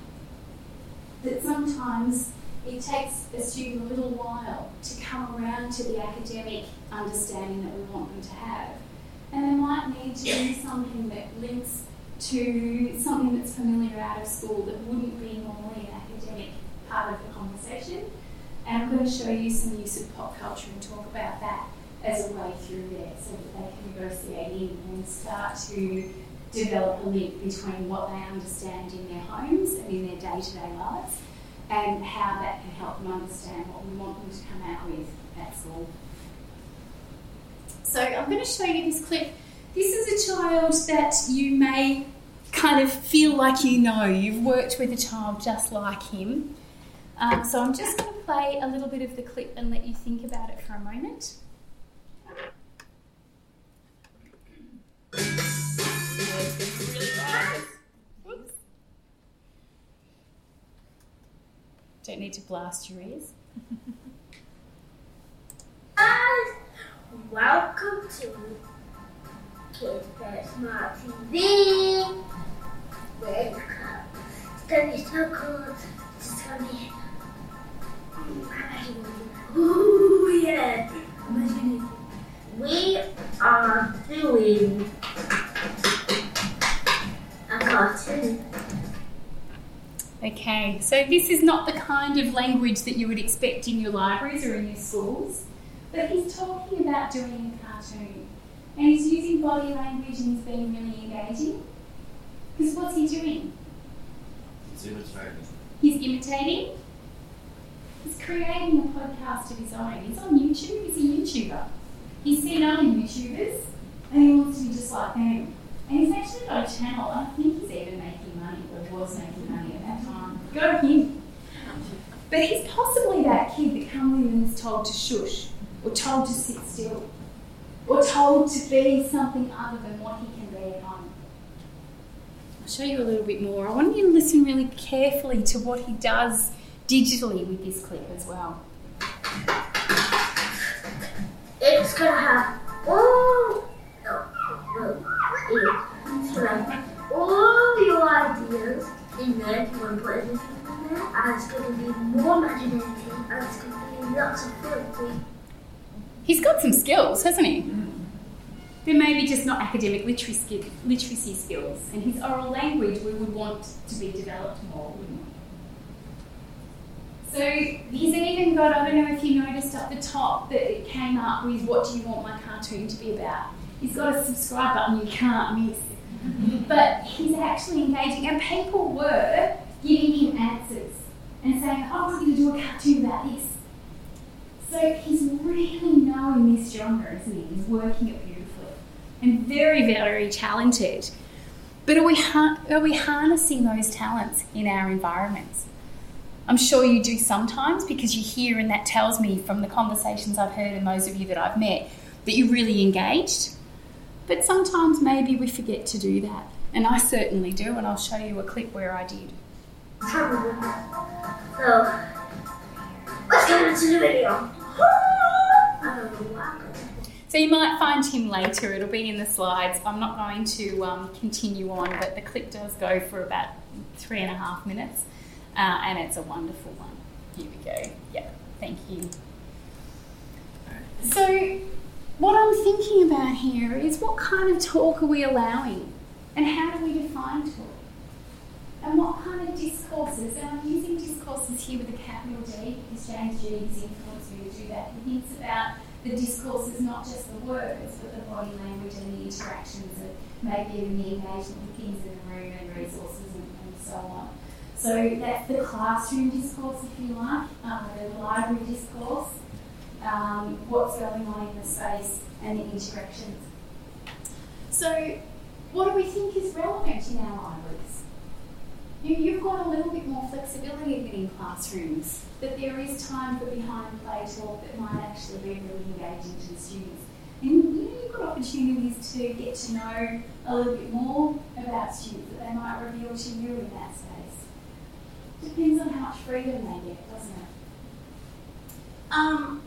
[SPEAKER 2] that sometimes it takes a student a little while to come around to the academic understanding that we want them to have. And they might need to do something that links to something that's familiar out of school that wouldn't be normally an academic part of the conversation. And I'm going to show you some use of pop culture and talk about that as a way through there so that they can negotiate in and start to develop a link between what they understand in their homes and in their day to day lives and how that can help them understand what we want them to come out with at school. So I'm going to show you this clip. This is a child that you may kind of feel like you know. You've worked with a child just like him. Um, so I'm just going to play a little bit of the clip and let you think about it for a moment. Don't need to blast your ears. [laughs]
[SPEAKER 3] Guys, welcome to Kids Smart TV. It's gonna be so cool. It's gonna be. Ooh, yeah. We are doing a cartoon.
[SPEAKER 2] Okay, so this is not the kind of language that you would expect in your libraries or in your schools, but he's talking about doing a cartoon. And he's using body language and he's being really engaging. Because what's he doing?
[SPEAKER 4] He's imitating.
[SPEAKER 2] He's imitating. He's creating a podcast of his own. He's on YouTube. He's a YouTuber. He's seen other YouTubers and he wants to be just like them. And he's actually got a channel. I think he's even making money, or was making money at that time. Go him. But he's possibly that kid that comes in and is told to shush, or told to sit still, or told to be something other than what he can be at home. I'll show you a little bit more. I want you to listen really carefully to what he does digitally with this clip as well.
[SPEAKER 3] It's gonna have no, no, it's gonna all your ideas in there if you want to put anything in there, and it's gonna be more imaginative, and it's gonna be lots of fun.
[SPEAKER 2] He's got some skills, hasn't he? Mm. They're maybe just not academic literacy, literacy skills, and his oral language we would want to be developed more, wouldn't we? So he's even got, I don't know if you noticed up the top that it came up with what do you want my cartoon to be about. He's got a subscribe button you can't miss. But he's actually engaging, and people were giving him answers and saying, oh, we're going to do a cartoon about this. So he's really knowing this genre, isn't he? He's working it beautifully and very, very talented. But are we, are we harnessing those talents in our environments? I'm sure you do sometimes because you hear, and that tells me from the conversations I've heard and those of you that I've met that you're really engaged. But sometimes maybe we forget to do that. And I certainly do, and I'll show you a clip where I did.
[SPEAKER 3] So, let's get into the video. I don't know why.
[SPEAKER 2] So you might find him later, it'll be in the slides. I'm not going to um, continue on, but the clip does go for about three and a half minutes, uh, and it's a wonderful one. Here we go. Yeah, thank you. So, what I'm thinking about here is what kind of talk are we allowing, and how do we define talk? And what kind of discourses, and I'm using discourses here with a capital D because James Gee has influenced me to do that. He thinks about the discourses, not just the words, but the body language and the interactions and maybe even the engagement with things in the room and resources and, and so on. So that's the classroom discourse, if you like, um, the library discourse, um, what's going on in the space and the interactions. So, what do we think is relevant in our libraries? You, you've got a little bit more flexibility than in classrooms, that there is time for behind play talk that might actually be really engaging to the students. And you you've got opportunities to get to know a little bit more about students that they might reveal to you in that space. Depends on how much freedom they get, doesn't it? Um,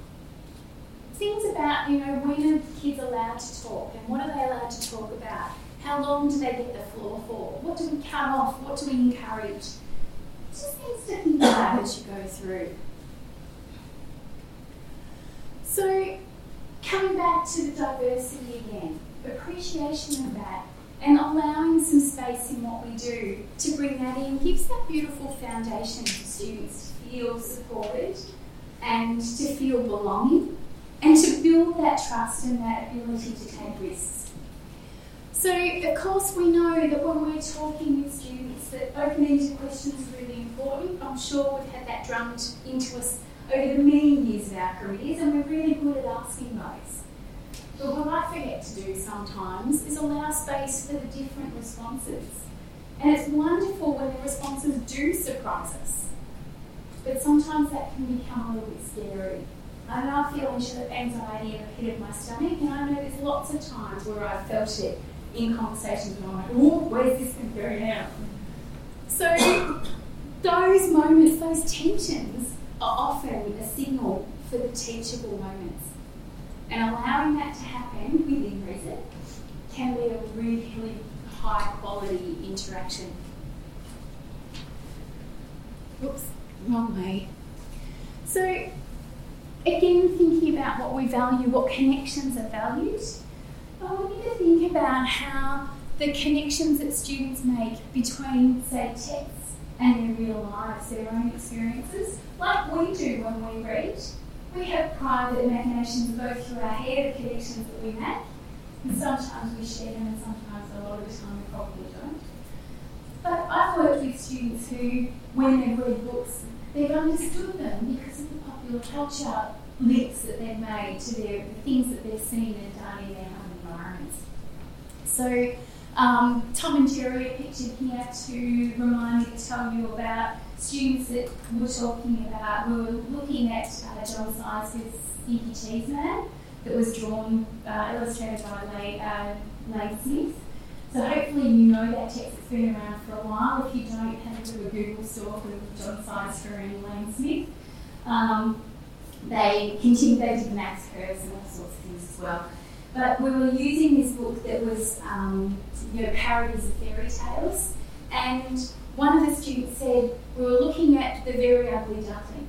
[SPEAKER 2] things about, you know, when are kids allowed to talk and what are they allowed to talk about? How long do they get the floor for? What do we cut off? What do we encourage? Just things to think about as you go through. So, coming back to the diversity again, appreciation of that, and allowing some space in what we do to bring that in gives that beautiful foundation for students to feel supported and to feel belonging and to build that trust and that ability to take risks. So, of course, we know that when we're talking with students, that open-ended questions are really important. I'm sure we've had that drummed into us over the many years of our careers, and we're really good at asking those. But what I forget to do sometimes is allow space for the different responses. And it's wonderful when the responses do surprise us. But sometimes that can become a little bit scary. I know I feel anxiety in the pit of my stomach, and I know there's lots of times where I've felt it in conversations and I'm like, oh, where's this going to go now? So those moments, those tensions are often a signal for the teachable moments. And allowing that to happen within reason can be a really high quality interaction. Oops, wrong way. So, again, thinking about what we value, what connections are valued, oh, I want you to think about how the connections that students make between, say, texts and their real lives, their own experiences, like we do when we read. We have private imaginations go through our head, the connections that we make, and sometimes we share them, and sometimes a lot of the time we probably don't. But I've worked with students who, when they've read books, they've understood them because of popular culture links that they've made to their, the things that they've seen and done in their home environments. So, um, Tom and Jerry are pictured here to remind me to tell you about students that we're talking about. We were looking at uh, Jon Scieszka's Stinky Cheese Man that was drawn, uh, illustrated by Lane, uh, Smith. So hopefully you know that text has been around for a while. If you don't, have bit of a Google stalk with Jon Scieszka and Lane Smith. Um, they continued, they did Maths Curse and all sorts of things as well. But we were using this book that was, um, you know, parodies of fairy tales. And one of the students said, we were looking at The Very Ugly Duckling.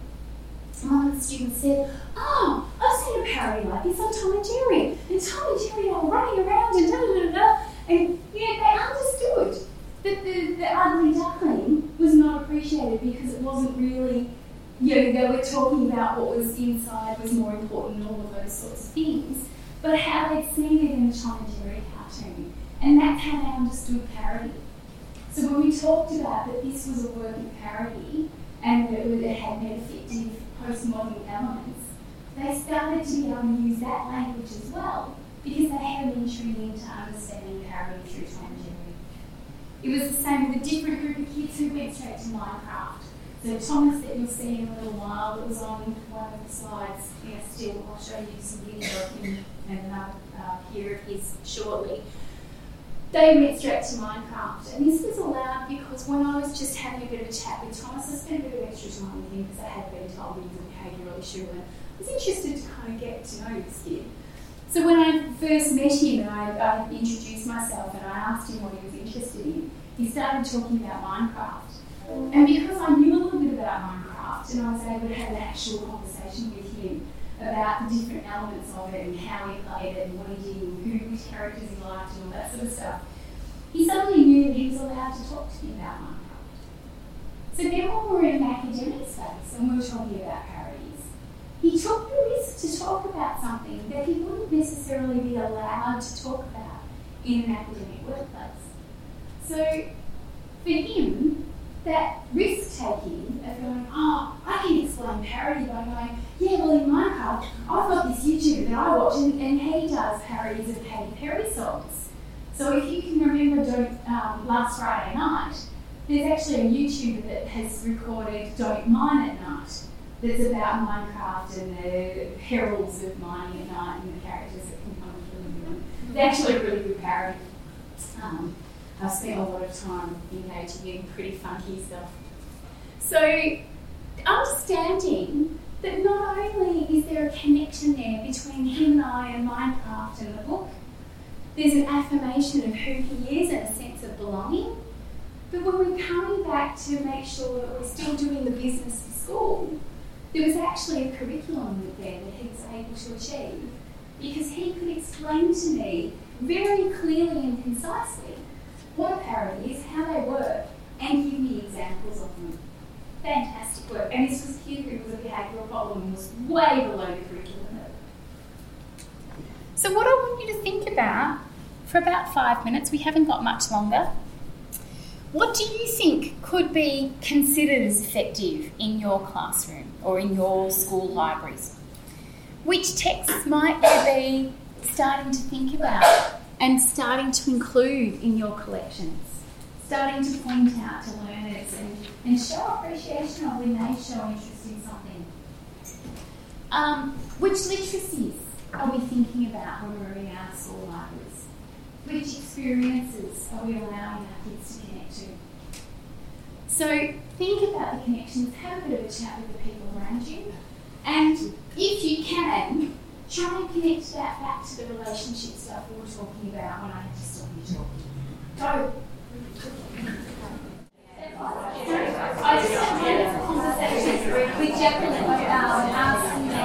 [SPEAKER 2] And one of the students said, Oh, I've seen a parody like this on Tom and Jerry. And Tom and Jerry are running around and da da da da. And yeah, they understood that the, the ugly duckling was not appreciated because it wasn't really, you know, they were talking about what was inside was more important and all of those sorts of things but how they'd seen it in Tom and Jerry cartoon. And that's how they understood parody. So when we talked about that this was a work of parody and that it had metafictive postmodern elements, they started to be able to use that language as well because they had an entry into understanding parody through and It was the same with a different group of kids who went straight to Minecraft. So Thomas that you'll see in a little while that was on one of the slides, yeah, still I'll show you some video of him and another uh, of his shortly. They went straight to Minecraft, and this was allowed because when I was just having a bit of a chat with Thomas, I spent a bit of extra time with him because I had been told he was a behavioural issue, and I was interested to kind of get to know this kid. So when I first met him and I, I introduced myself and I asked him what he was interested in, he started talking about Minecraft. And because I knew a little bit about Minecraft and I was able to have an actual conversation with him about the different elements of it and how he played it and what he did and who, which characters he liked and all that sort of stuff, he suddenly knew that he was allowed to talk to me about Minecraft. So then when we were in an academic space and we were talking about parodies, he took the risk to talk about something that he wouldn't necessarily be allowed to talk about in an academic workplace. So for him, that risk taking of going, oh, I can explain parody by going, yeah, well, in Minecraft, I've got this YouTuber that I watch, and, and he does parodies of Katy Perry songs. So if you can remember Don't, um, last Friday night, there's actually a YouTuber that has recorded Don't Mine at Night that's about Minecraft and the perils of mining at night and the characters that can come through. It's actually a really good parody. Um, I've spent a lot of time engaging in pretty funky stuff. So, understanding that not only is there a connection there between him and I and Minecraft and the book, there's an affirmation of who he is and a sense of belonging. But when we're coming back to make sure that we're still doing the business of school, there was actually a curriculum there that he was able to achieve because he could explain to me very clearly and concisely what are parodies, how they work, and give me examples of them. Fantastic work. And this was kid who was a behavioural problem and was way below the curriculum. So what I want you to think about for about five minutes, we haven't got much longer. What do you think could be considered as effective in your classroom or in your school libraries? Which texts might you be starting to think about and starting to include in your collections? Starting to point out to learners and, and show appreciation of when they show interest in something. Um, which literacies are we thinking about when we're in our school libraries? Which experiences are we allowing our kids to connect to? So think about the connections, have a bit of a chat with the people around you, and if you can, try and connect that back to the relationship stuff we were talking about when I had to stop you talking. Go. I just had wonderful conversations with Jacqueline about um, asking me.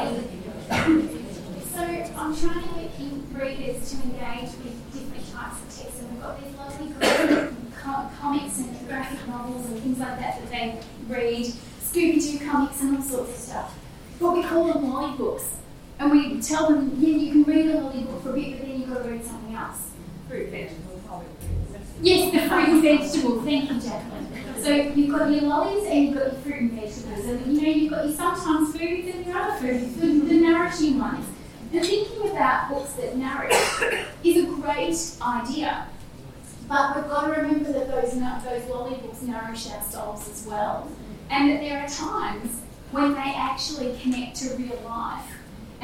[SPEAKER 2] so I'm trying to get readers to engage with different types of texts, and we've got these lovely comics and graphic novels and things like
[SPEAKER 5] that that they read, Scooby Doo comics and all sorts of stuff. But we call them lolly books and we tell them, yeah, you can read a lolly book for a bit, but then you've got to read something else.
[SPEAKER 2] Fruit, vegetable, probably.
[SPEAKER 5] Yes, the fruit and vegetables. Thank you, Jacqueline. So you've got your lollies and you've got your fruit and vegetables. And you know, you've got your sometimes foods and your other foods, the, the nourishing ones. And thinking about books that nourish is a great idea. But we've got to remember that those, those lolly books nourish our souls as well. And that there are times when they actually connect to real life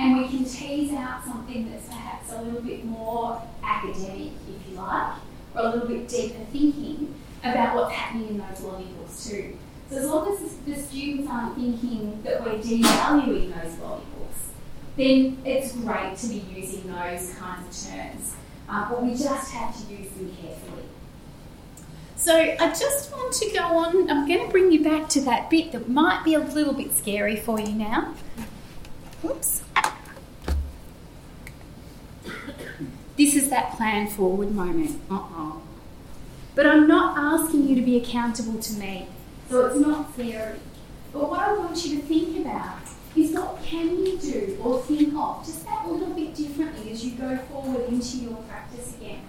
[SPEAKER 5] and we can tease out something that's perhaps a little bit more academic, if you like, or a little bit deeper thinking about what's happening in those lolly books too. So as long as the students aren't thinking that we're devaluing those books, then it's great to be using those kinds of terms. Uh, but we just have to use them carefully.
[SPEAKER 2] So I just want to go on. I'm going to bring you back to that bit that might be a little bit scary for you now. Oops. This is that plan forward moment. Uh-uh. But I'm not asking you to be accountable to me, so it's not theory. But what I want you to think about is what can you do or think of just that little bit differently as you go forward into your practice again.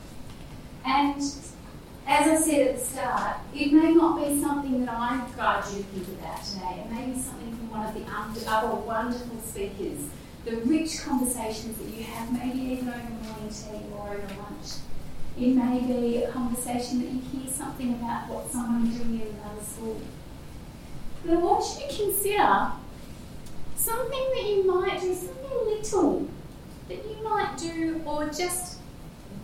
[SPEAKER 2] And as I said at the start, it may not be something that I guide you to think about today. It may be something from one of the other wonderful speakers. The rich conversations that you have, maybe even over morning tea or over lunch. It may be a conversation that you hear something about what someone's doing in another school. But I want you to consider something that you might do, something little that you might do, or just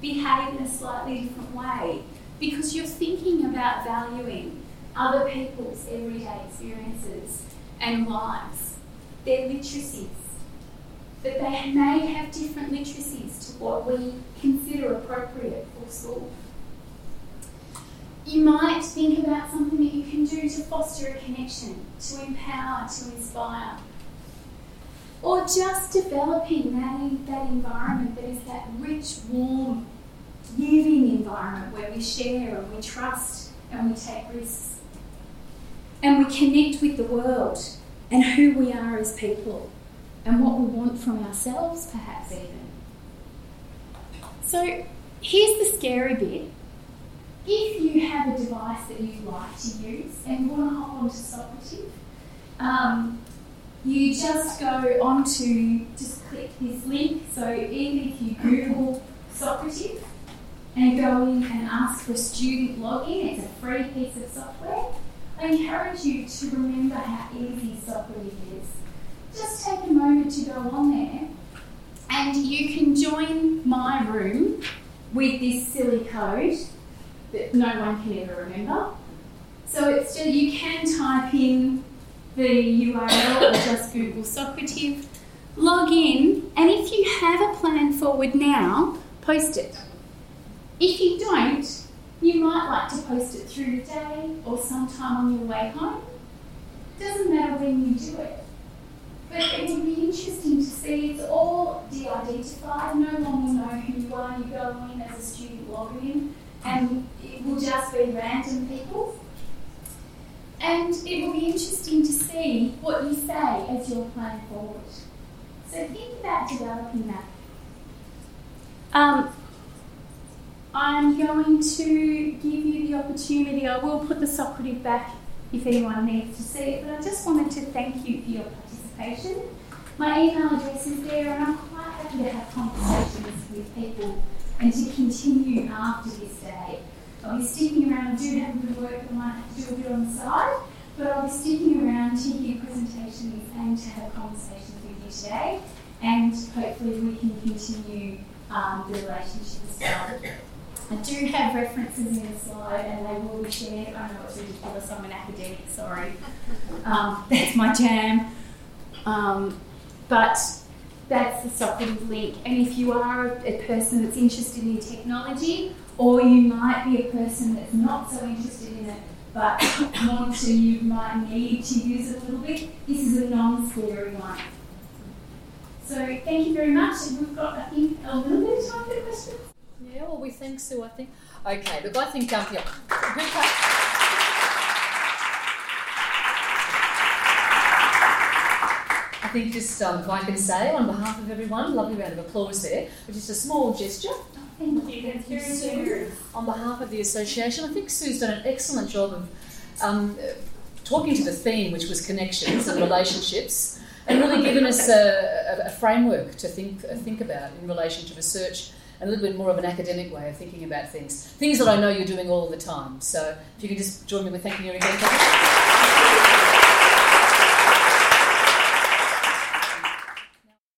[SPEAKER 2] behave in a slightly different way because you're thinking about valuing other people's everyday experiences and lives, their literacies. That they may have different literacies to what we consider appropriate for school. You might think about something that you can do to foster a connection, to empower, to inspire. Or just developing that, that environment that is that rich, warm, giving environment where we share and we trust and we take risks. And we connect with the world and who we are as people and what we want from ourselves, perhaps even. So here's the scary bit. If you have a device that you like to use and you want to hop onto Socrative, um, you just go onto, just click this link. So even if you Google Socrative, and go in and ask for student login. It's a free piece of software. I encourage you to remember how easy Socrative is. Just take a moment to go on there and you can join my room with this silly code that no one can ever remember. So it's just, you can type in the URL or just Google Socrative, log in, and if you have a plan forward now, post it. If you don't, you might like to post it through the day or sometime on your way home. Doesn't matter when you do it. But it would be interesting to see it's all de-identified. No one will know who you are. You go in as a student login, and it will just be random people. And it will be interesting to see what you say as you're playing forward. So think about developing that. Um, I'm going to give you the opportunity. I will put the Socrative back if anyone needs to see it, but I just wanted to thank you for your participation. My email address is there, and I'm quite happy to have conversations with people and to continue after this day. I'll be sticking around. I do have a bit of work I might have to do a bit on the side, but I'll be sticking around to hear presentations and to have conversations with you today, and hopefully we can continue um, the relationship. I do have references in the slide and they will be shared. I know it's ridiculous, I'm an academic, sorry. Um, [laughs] that's my jam. Um, but that's the Socrative link. And if you are a person that's interested in technology, or you might be a person that's not so interested in it, but [coughs] want to, you might need to use it a little bit, this is a non-scary one. So thank you very much. We've got, I think, a little bit of time for questions.
[SPEAKER 1] Yeah, well, we think so, I think. Okay, look, I think, um, yeah, think just um, if I can say on behalf of everyone, lovely round of applause there, but just a small gesture.
[SPEAKER 2] Thank you, that's very generous.
[SPEAKER 1] On behalf of the association, I think Sue's done an excellent job of um, talking to the theme, which was connections and relationships, and really given us a, a, a framework to think, uh, think about in relation to research and a little bit more of an academic way of thinking about things. Things that I know you're doing all the time. So if you could just join me with thanking you again.